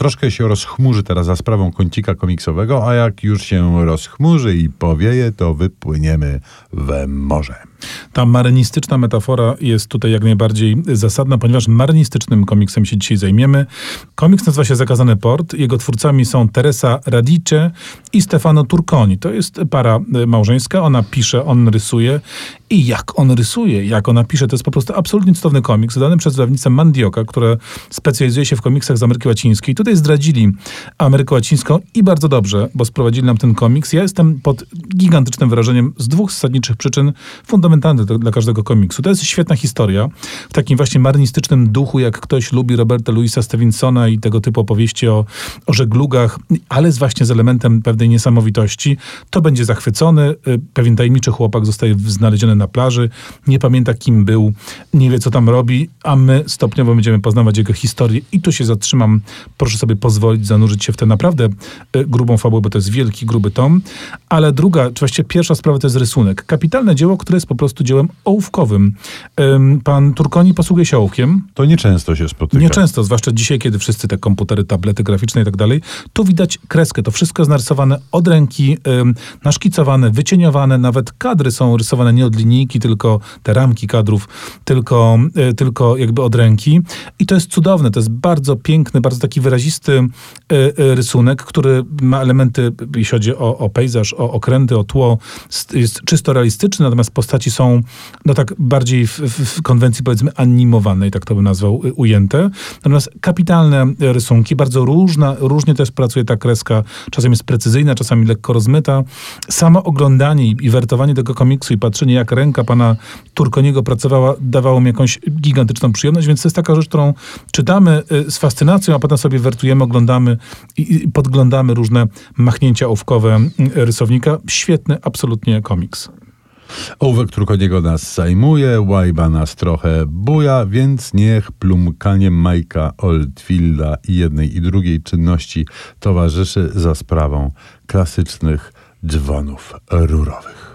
troszkę się rozchmurzy teraz za sprawą kącika komiksowego, a jak już się rozchmurzy i powieje, to wypłyniemy we morze. Ta marynistyczna metafora jest tutaj jak najbardziej zasadna, ponieważ marynistycznym komiksem się dzisiaj zajmiemy. Komiks nazywa się Zakazany Port. Jego twórcami są Teresa Radice i Stefano Turconi. To jest para y, małżeńska. Ona pisze, on rysuje. I jak on rysuje, jak ona pisze, to jest po prostu absolutnie cudowny komiks, wydany przez wydawnictwo Mandioka, które specjalizuje się w komiksach z Ameryki Łacińskiej. Tutaj zdradzili Amerykę Łacińską i bardzo dobrze, bo sprowadzili nam ten komiks. Ja jestem pod gigantycznym wrażeniem z dwóch zasadniczych przyczyn fundamentalnych dla każdego komiksu. To jest świetna historia w takim właśnie marynistycznym duchu, jak ktoś lubi Roberta Louisa Stevensona i tego typu opowieści o, o żeglugach, ale z właśnie z elementem pewnej niesamowitości. To będzie zachwycony. Y, pewien tajemniczy chłopak zostaje znaleziony na plaży, nie pamięta kim był, nie wie co tam robi, a my stopniowo będziemy poznawać jego historię i tu się zatrzymam. Proszę sobie pozwolić zanurzyć się w tę naprawdę y, grubą fabułę, bo to jest wielki, gruby tom. Ale druga, czy właściwie pierwsza sprawa to jest rysunek. Kapitalne dzieło, które jest po prostu dziełem ołówkowym. Pan Turkoni posługuje się ołówkiem. To nieczęsto się spotyka. Nieczęsto, zwłaszcza dzisiaj, kiedy wszyscy te komputery, tablety graficzne i tak dalej. Tu widać kreskę. To wszystko jest narysowane od ręki, naszkicowane, wycieniowane. Nawet kadry są rysowane nie od linijki, tylko te ramki kadrów, tylko, e, tylko jakby od ręki. I to jest cudowne. To jest bardzo piękny, bardzo taki wyrazisty e, e, rysunek, który ma elementy, jeśli chodzi o, o pejzaż, o okręty, o tło, jest czysto realistyczny, natomiast postaci są no tak bardziej w, w konwencji powiedzmy animowanej, tak to bym nazwał, y, ujęte. Natomiast kapitalne rysunki, bardzo różna, różnie też pracuje ta kreska, czasem jest precyzyjna, czasami lekko rozmyta. Samo oglądanie i wertowanie tego komiksu i patrzenie, jak ręka pana Turkoniego pracowała, dawało mi jakąś gigantyczną przyjemność, więc to jest taka rzecz, którą czytamy y, z fascynacją, a potem sobie wertujemy, oglądamy i podglądamy różne machnięcia ołówkowe y, rysownika. Świetny, absolutnie komiks. Ołówek Trukoniego nas zajmuje, łajba nas trochę buja, więc niech plumkanie Majka Oldfielda i jednej i drugiej czynności towarzyszy za sprawą klasycznych dzwonów rurowych.